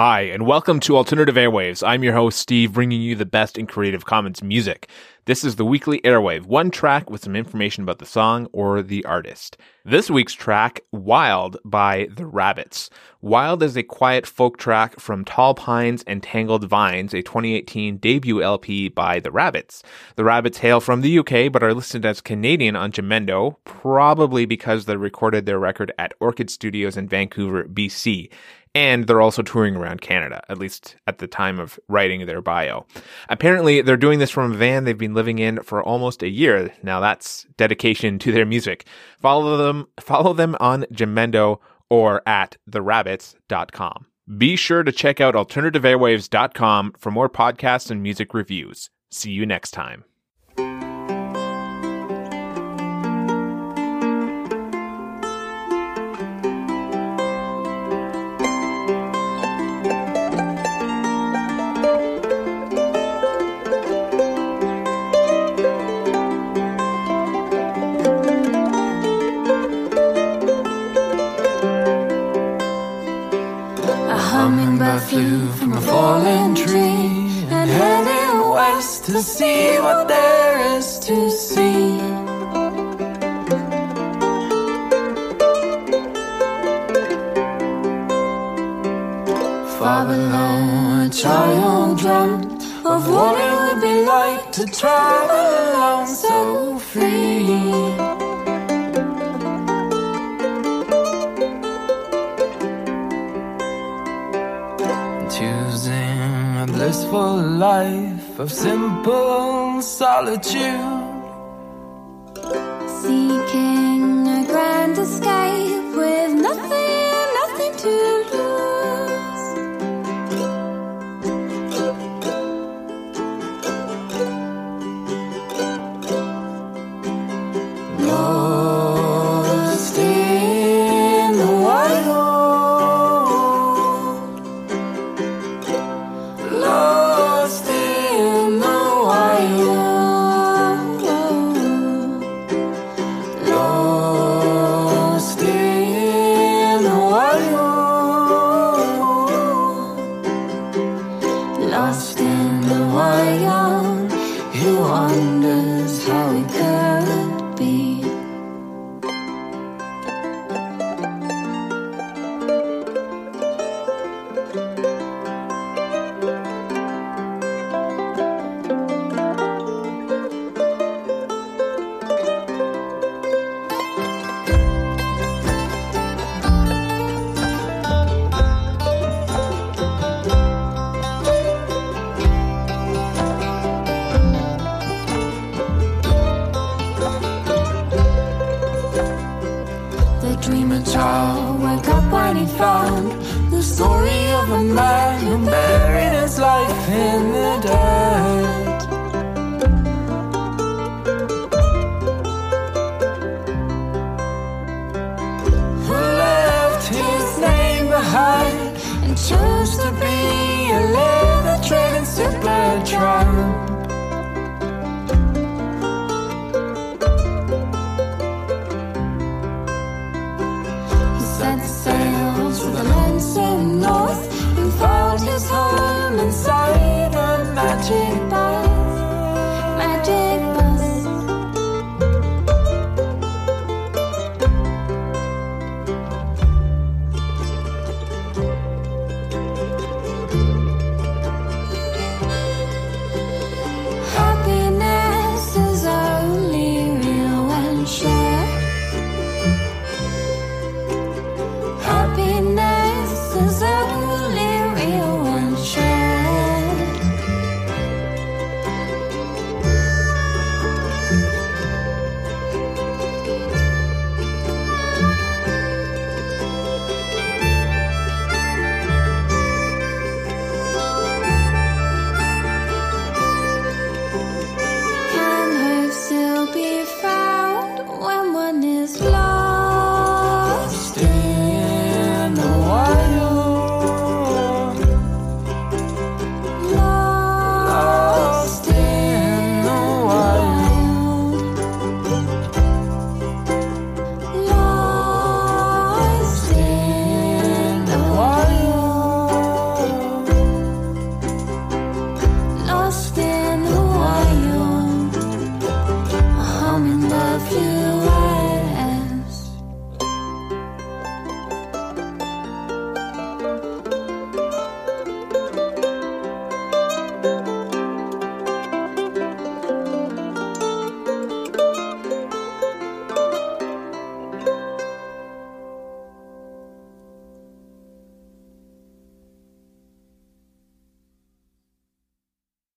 Hi, and welcome to Alternative Airwaves. I'm your host, Steve, bringing you the best in Creative Commons music. This is the weekly airwave, one track with some information about the song or the artist. This week's track, Wild by The Rabbits. Wild is a quiet folk track from Tall Pines and Tangled Vines, a 2018 debut LP by The Rabbits. The Rabbits hail from the UK but are listed as Canadian on Jamendo, probably because they recorded their record at Orchid Studios in Vancouver, BC and they're also touring around Canada, at least at the time of writing their bio. Apparently, they're doing this from a van they've been living in for almost a year. Now that's dedication to their music. Follow them, follow them on Jamendo or at therabbits.com. Be sure to check out alternativeairwaves.com for more podcasts and music reviews. See you next time. Hummingbird flew from a fallen tree and headed west to see what there is to see. Far below, a child dreamt of what it would be like to travel alone so free. Choosing a blissful life of simple solitude. Dreamer child woke up when he found the story of a man who buried his life in the dirt. Who left his name behind and chose to be a leather trading super tramp. Home inside